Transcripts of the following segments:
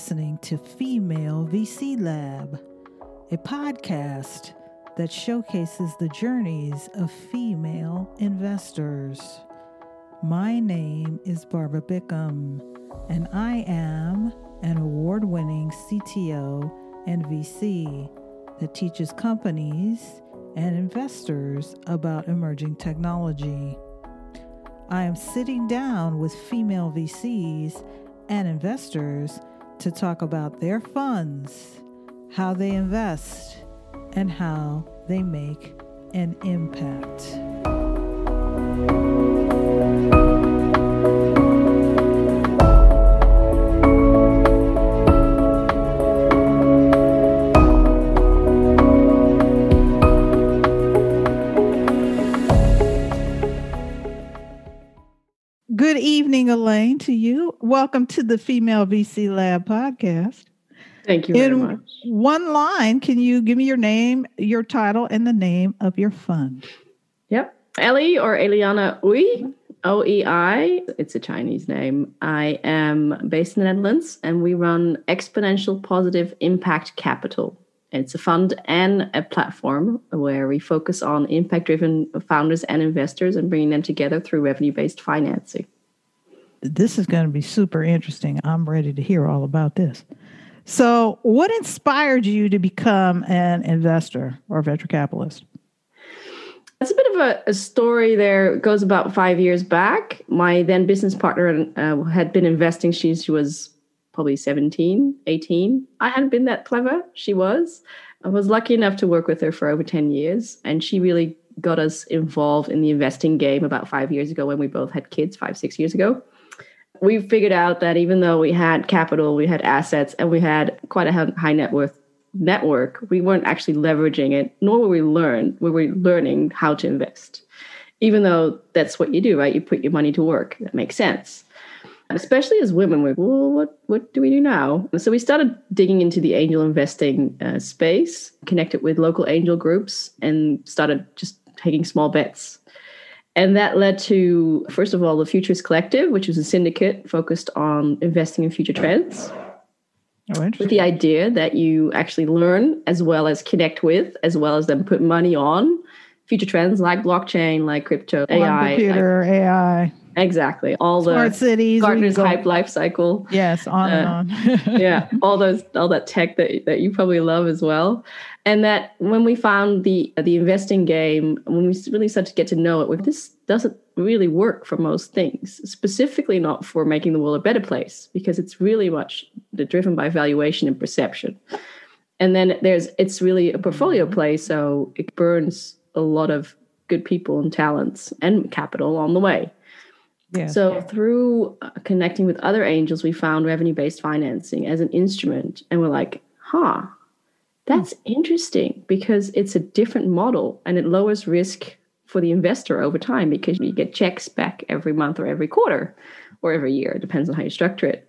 listening to Female VC Lab, a podcast that showcases the journeys of female investors. My name is Barbara Bickham, and I am an award winning CTO and VC that teaches companies and investors about emerging technology. I am sitting down with female VCs and investors to talk about their funds, how they invest, and how they make an impact. Good evening, Elaine, to you. Welcome to the Female VC Lab podcast. Thank you very In much. one line, can you give me your name, your title, and the name of your fund? Yep. Ellie or Eliana Oei, O E I. It's a Chinese name. I am based in the Netherlands and we run Exponential Positive Impact Capital. It's a fund and a platform where we focus on impact driven founders and investors and bringing them together through revenue based financing. This is going to be super interesting. I'm ready to hear all about this. So, what inspired you to become an investor or venture capitalist? It's a bit of a, a story there. It goes about five years back. My then business partner uh, had been investing. She, she was probably 17, 18. I hadn't been that clever. She was. I was lucky enough to work with her for over 10 years. And she really got us involved in the investing game about five years ago when we both had kids, five, six years ago. We figured out that even though we had capital, we had assets, and we had quite a high net worth network, we weren't actually leveraging it, nor were we learn, we were learning how to invest. Even though that's what you do, right? You put your money to work. That makes sense especially as women, we're well, what what do we do now? So we started digging into the angel investing uh, space, connected with local angel groups, and started just taking small bets. And that led to, first of all, the Futures Collective, which was a syndicate focused on investing in future trends. Oh, with the idea that you actually learn as well as connect with, as well as then put money on future trends like blockchain, like crypto, AI, computer, like, AI, exactly all smart the cities, we Gartner's hype life cycle. Yes, on and uh, on. yeah, all those all that tech that that you probably love as well. And that when we found the the investing game, when we really started to get to know it, this doesn't really work for most things, specifically not for making the world a better place, because it's really much driven by valuation and perception. And then there's it's really a portfolio mm-hmm. play, so it burns a lot of good people and talents and capital on the way. Yes. So through uh, connecting with other angels, we found revenue-based financing as an instrument, and we're like, "Huh, that's interesting because it's a different model and it lowers risk for the investor over time because you get checks back every month or every quarter or every year. It depends on how you structure it."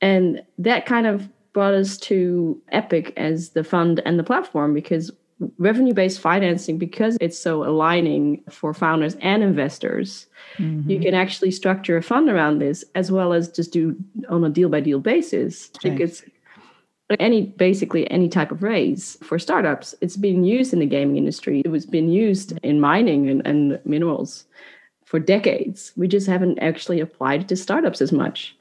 And that kind of brought us to Epic as the fund and the platform because revenue based financing, because it's so aligning for founders and investors, Mhm. you can actually structure a fund around this as well as just do on a deal by deal basis. I think it's any basically any type of raise for startups. It's been used in the gaming industry. It was been used in mining and, and minerals for decades. We just haven't actually applied it to startups as much.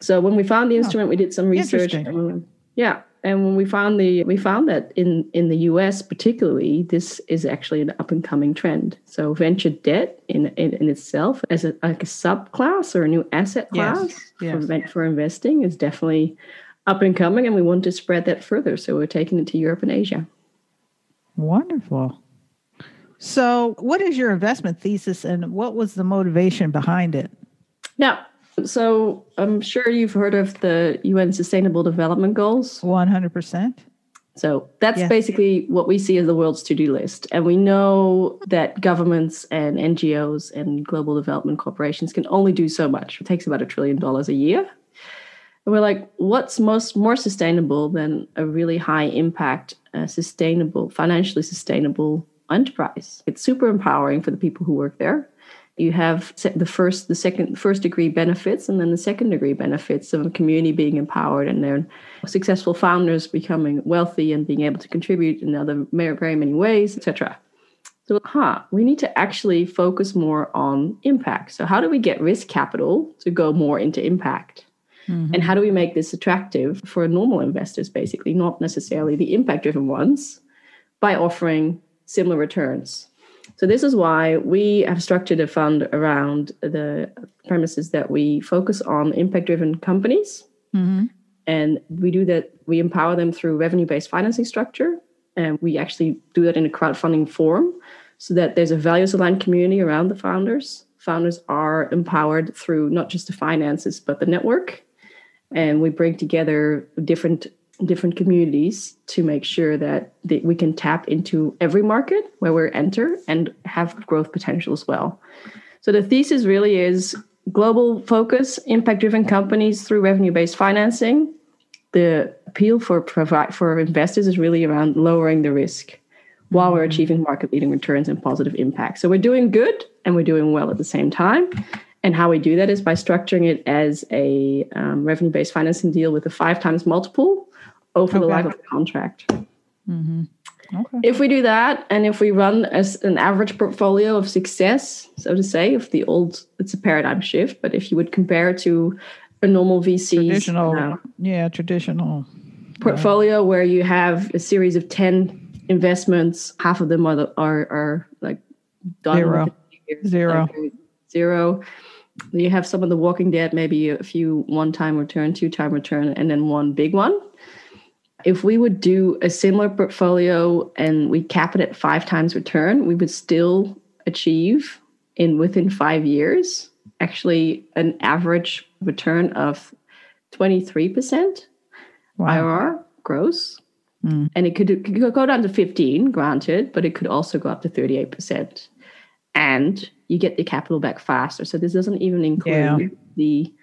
So when we found the instrument, we did some research. Yeah, and when we found the we found that in in the U.S. particularly, this is actually an up and coming trend. So venture debt in in, in itself as a like a subclass or a new asset Yes, class for, yes. ven- for investing is definitely up and coming, and we want to spread that further. So we're taking it to Europe and Asia. Wonderful. So, what is your investment thesis and what was the motivation behind it? Now, so I'm sure you've heard of the UN Sustainable Development Goals. 100%. So that's Yes. basically what we see as the world's to do list. And we know that governments and NGOs and global development corporations can only do so much. It takes about a trillion dollars a year. And we're like, what's most more sustainable than a really high impact, uh, sustainable, financially sustainable enterprise. It's super empowering for the people who work there. You have the first, the second, first degree benefits, and then the second degree benefits of a community being empowered and then successful founders becoming wealthy and being able to contribute in other very many ways, etc. So, huh, we need to actually focus more on impact. So, how do we get risk capital to go more into impact? Mm-hmm. And how do we make this attractive for normal investors, basically, not necessarily the impact driven ones, by offering similar returns? So, this is why we have structured a fund around the premises that we focus on impact driven companies. Mm-hmm. And we do that, we empower them through revenue based financing structure. And we actually do that in a crowdfunding form so that there's a values aligned community around the founders. Founders are empowered through not just the finances, but the network and we bring together different different communities to make sure that we can tap into every market where we enter and have growth potential as well. So the thesis really is global focus, impact driven companies through revenue based financing. The appeal for provide for investors is really around lowering the risk while we're achieving market leading returns and positive impact. So we're doing good and we're doing well at the same time. And how we do that is by structuring it as a um, revenue based financing deal with a five times multiple over okay. the life of the contract. Mm-hmm. Okay. If we do that, and if we run as an average portfolio of success, so to say, if the old, it's a paradigm shift, but if you would compare it to a normal VC traditional, uh, yeah, traditional portfolio where you have a series of 10 investments, half of them are, are, are like done zero, zero, like zero you have some of the Walking Dead, maybe a few one time return, two time return, and then one big one. If we would do a similar portfolio and we cap it at five times return, we would still achieve in within five years actually an average return of 23% wow. IRR gross. Mm. And it could, it could go down to 15, granted, but it could also go up to 38% and you get the capital back faster. So this doesn't even include yeah. the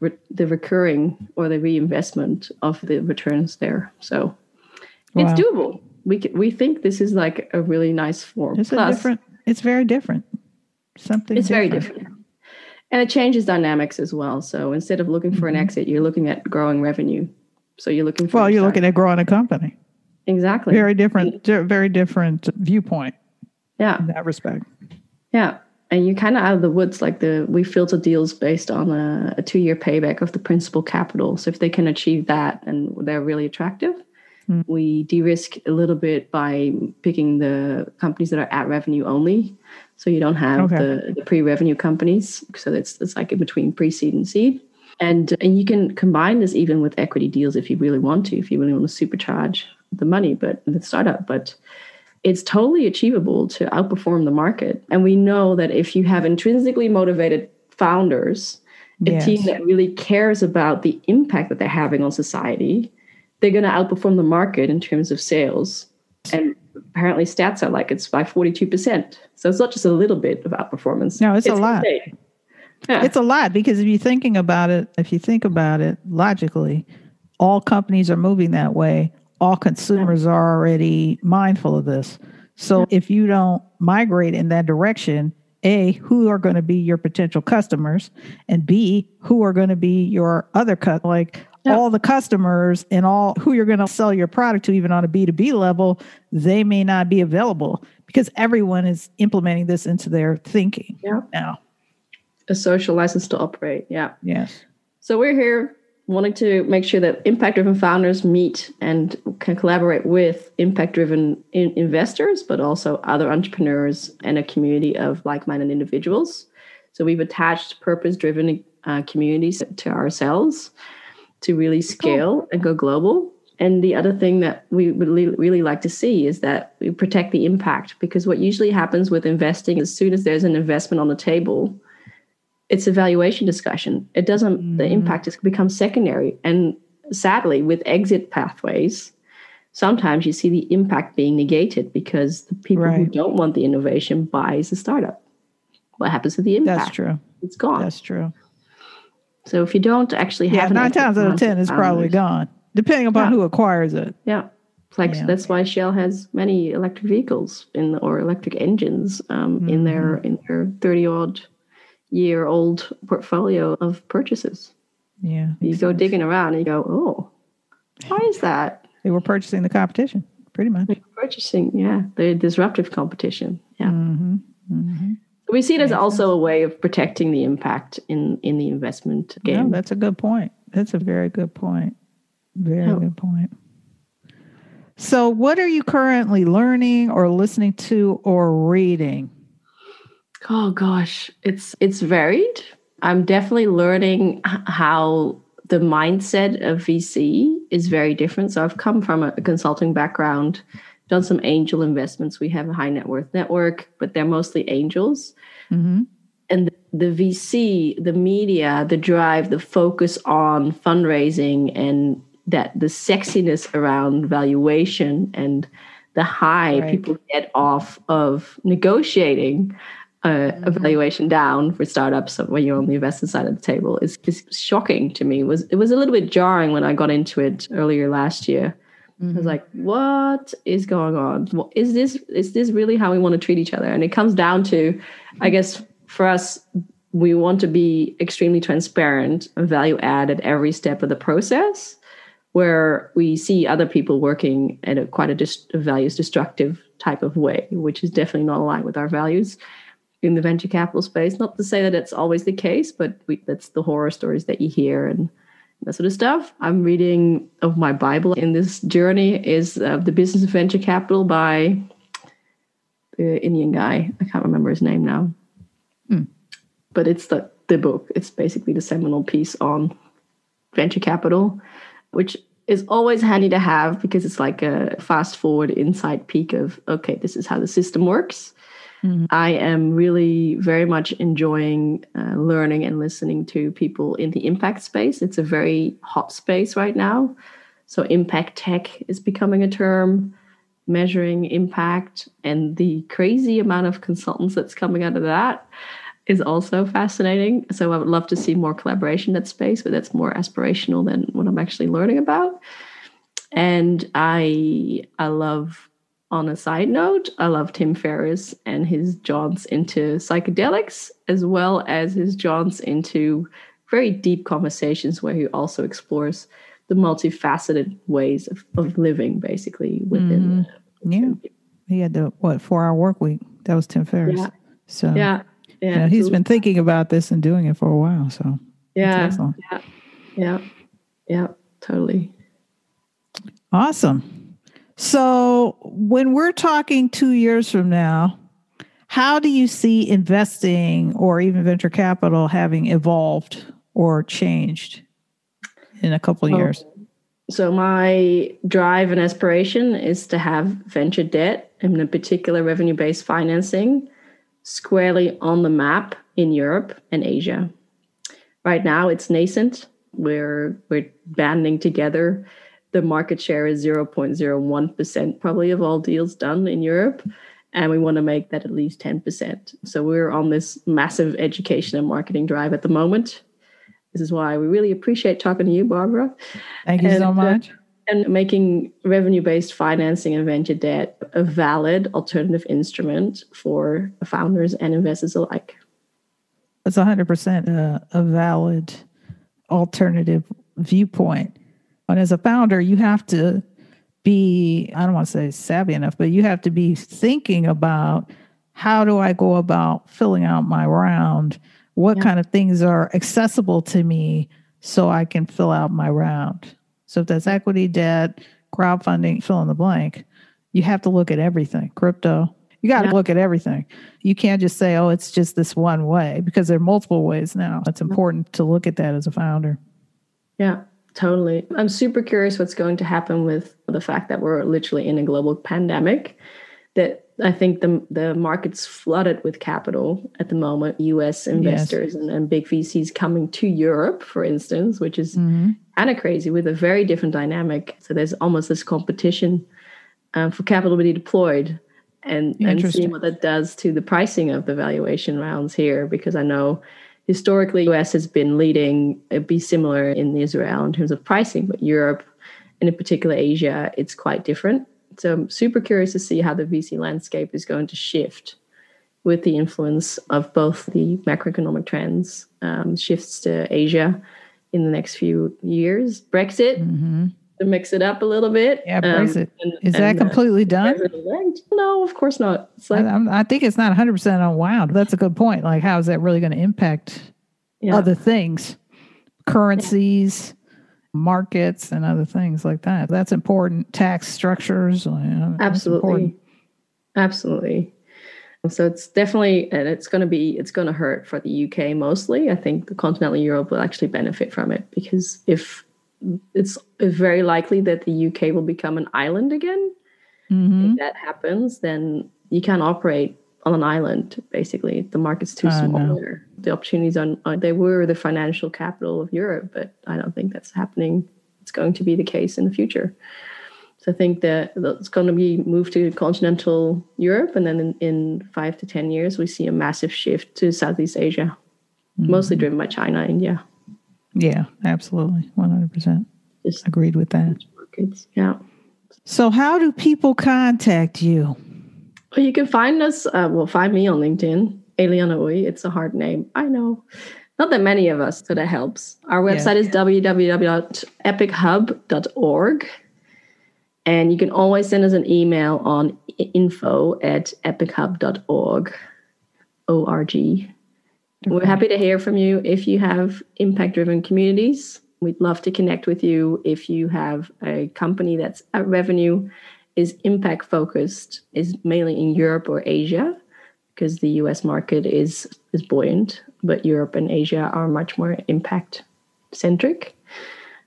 the recurring or the reinvestment of the returns there. So wow. it's doable. We we think this is like a really nice form. It's Plus, different. It's very different. Something. It's different. very different. And it changes dynamics as well. So instead of looking for mm-hmm. an exit, you're looking at growing revenue. So you're looking for well, you're looking at growing a company. Exactly. Very different. Very different viewpoint. Yeah. In that respect. Yeah. And you're kind of out of the woods. Like the we filter deals based on a, a two year payback of the principal capital. So if they can achieve that and they're really attractive, mm. we de-risk a little bit by picking the companies that are at revenue only. So you don't have okay. the, the pre-revenue companies. So it's it's like in between pre-seed and seed. And and you can combine this even with equity deals if you really want to, if you really want to supercharge the money, but the startup. But it's totally achievable to outperform the market. And we know that if you have intrinsically motivated founders, a yes. team that really cares about the impact that they're having on society, they're going to outperform the market in terms of sales. And apparently, stats are like it's by 42%. So it's not just a little bit of outperformance. No, it's, it's a lot. Yeah. It's a lot because if you're thinking about it, if you think about it logically, all companies are moving that way all consumers are already mindful of this. So if you don't migrate in that direction, A, who are going to be your potential customers? And B, who are going to be your other cut like yeah. all the customers and all who you're going to sell your product to, even on a B2B level, they may not be available because everyone is implementing this into their thinking yeah. now. A social license to operate. Yeah. Yes. So we're here wanting to make sure that impact driven founders meet and can collaborate with impact driven in investors, but also other entrepreneurs and a community of like minded individuals. So we've attached purpose driven uh, communities to ourselves to really scale cool. and go global. And the other thing that we would really, really like to see is that we protect the impact because what usually happens with investing, as soon as there's an investment on the table, it's a valuation discussion. It doesn't, mm. the impact has become secondary. And sadly, with exit pathways, sometimes you see the impact being negated because the people right. who don't want the innovation buys the startup. What happens to the impact? That's true. It's gone. That's true. So if you don't actually have yeah, nine times out of ten, it's probably gone, depending upon yeah. who acquires it. Yeah. Flex. Yeah. That's why Shell has many electric vehicles in or electric engines um, in their Mm-hmm. in their thirty odd year old portfolio of purchases. Yeah. You go digging around and you go, oh, why is that? They were purchasing the competition, pretty much. Purchasing, yeah, the disruptive competition. Yeah. hmm hmm We see it as also a way of protecting the impact in in the investment game. that's a good point. That's a very good point. Very Oh. good point. So, what are you currently learning or listening to or reading? Oh gosh, it's it's varied. I'm definitely learning how the mindset of VC is very different. So I've come from a, consulting background, done some angel investments. We have a high net worth network, but they're mostly angels. hmm and the VC, the media, the drive, the focus on fundraising and that the sexiness around valuation and the high Right. people get off of negotiating uh, a valuation down for startups when you're on the investor side of the table is, is shocking to me. It was it was a little bit jarring when I got into it earlier last year. I was like, what is going on? What- Is this is this really how we want to treat each other? And it comes down to, I guess, for us, we want to be extremely transparent, and value add at every step of the process, where we see other people working in a quite a, dis- a values destructive type of way, which is definitely not aligned with our values in the venture capital space. Not to say that it's always the case, but we, that's the horror stories that you hear and that sort of stuff. I'm reading of my Bible in this journey is uh, the Business of Venture Capital by the Indian guy. I can't remember his name now, Hmm. but it's the the book. It's basically the seminal piece on venture capital, which is always handy to have because it's like a fast forward inside peek of okay, this is how the system works. Mhm. I am really very much enjoying uh, learning and listening to people in the impact space. It's a very hot space right now. So, impact tech is becoming a term, measuring impact, and the crazy amount of consultants that's coming out of that is also fascinating. So, I would love to see more collaboration in that space, but that's more aspirational than what I'm actually learning about. And I, I love on a side note, I love Tim Ferriss and his jaunts into psychedelics, as well as his jaunts into very deep conversations where he also explores the multifaceted ways of, of living, basically within. Mm, the Yeah. He had the what four hour work week. That was Tim Ferriss. Yeah. So Yeah, yeah, you know, he's been thinking about this and doing it for a while. So yeah, yeah, yeah, yeah, totally. awesome. So when we're talking two years from now, how do you see investing or even venture capital having evolved or changed in a couple of Oh, years? So my drive and aspiration is to have venture debt and in particular revenue-based financing squarely on the map in Europe and Asia. Right now it's nascent. We're we're banding together. The market share is 0.01% probably of all deals done in Europe. And we want to make that at least 10%. So we're on this massive education and marketing drive at the moment. This is why we really appreciate talking to you, Barbara Thank you so and, uh, much. and making revenue based financing and venture debt a valid alternative instrument for founders and investors alike. That's 100% a, a valid alternative viewpoint. And as a founder, you have to be, I don't want to say savvy enough, but you have to be thinking about how do I go about filling out my round? What Yeah. kind of things are accessible to me so I can fill out my round? So if that's equity, debt, crowdfunding, fill in the blank, you have to look at everything. Crypto, you got to Yeah. look at everything. You can't just say, oh, it's just this one way because there are multiple ways now. It's important to look at that as a founder. Yeah, totally. I'm super curious what's going to happen with the fact that we're literally in a global pandemic. That I think the the market's flooded with capital at the moment. U.S. investors and, and big VCs coming to Europe, for instance, which is Mhm. kind of crazy with a very different dynamic. So there's almost this competition um, for capital to be deployed, and and seeing what that does to the pricing of the valuation rounds here. Because I know historically, US has been leading. It'd be similar in Israel in terms of pricing, but Europe And in particular, Asia, it's quite different. So I'm super curious to see how the VC landscape is going to shift with the influence of both the macroeconomic trends, um, shifts to Asia in the next few years, Brexit. Mm-hmm. To mix it up a little bit. Yeah, Brexit. Um, and, Is that completely done? No, of course not. Like, I, I, think it's not 100% unwound. That's a good point. Like, how is that really going to impact yeah. other things? Currencies, yeah. markets, and other things like that. That's important. Tax structures. You know, Absolutely. Absolutely. So it's definitely, and it's going to be, it's going to hurt for the UK mostly. I think the continental Europe will actually benefit from it because if it's very likely that the UK will become an island again, mm-hmm. if that happens, then you can't operate on an island. Basically, the market's too uh, small no. there. The opportunities on uh, they were the financial capital of Europe, but I don't think that's happening. It's going to be the case in the future. So I think that it's going to be moved to continental Europe, and then in, in five to ten years, we see a massive shift to Southeast Asia, mm-hmm. mostly driven by China, India. Yeah, absolutely, one hundred percent. Agreed with that. Markets, yeah. So, how do people contact you? Well, you can find us. Uh, well, find me on LinkedIn, Eliana Oei. It's a hard name, I know. Not that many of us, so that helps. Our website yeah. is www.epichub.org. And you can always send us an email on info at epichub.org. O-R-G. We're happy to hear from you if you have impact driven communities. We'd love to connect with you if you have a company that's at revenue is impact focused, is mainly in Europe or Asia, because the US market is is buoyant, but Europe and Asia are much more impact centric.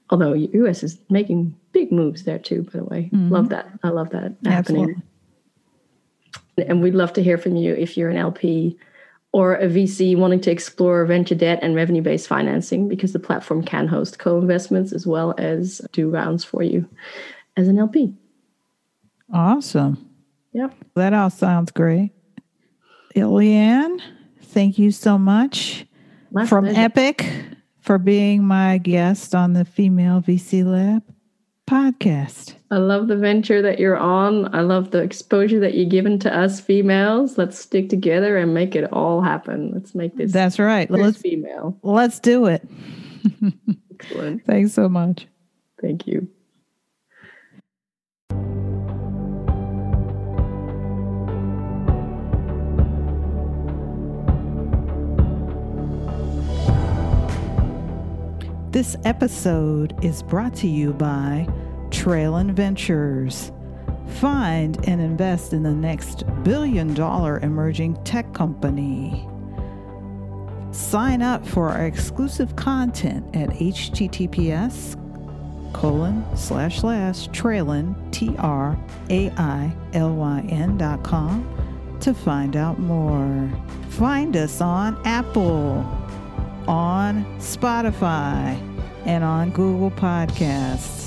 Although US is making big moves there too, by the way. Mm-hmm. Love that. I love that happening. And we'd love to hear from you if you're an LP or a VC wanting to explore venture debt and revenue based financing because the platform can host co investments as well as do rounds for you as an LP. Awesome. Yep. That all sounds great. Ilian, thank you so much My from pleasure. Epic for being my guest on the Female VC Lab podcast. I love the venture that you're on. I love the exposure that you're giving to us females. Let's stick together and make it all happen. Let's make this. That's right. Let's female. Let's do it. Excellent. Thanks so much. Thank you. This episode is brought to you by Trailyn Ventures. Find and invest in the next billion dollar emerging tech company. Sign up for our exclusive content at https colon slash slash trailyn t r a i l y n dot com to find out more. Find us on Apple on Spotify, and on Google Podcasts.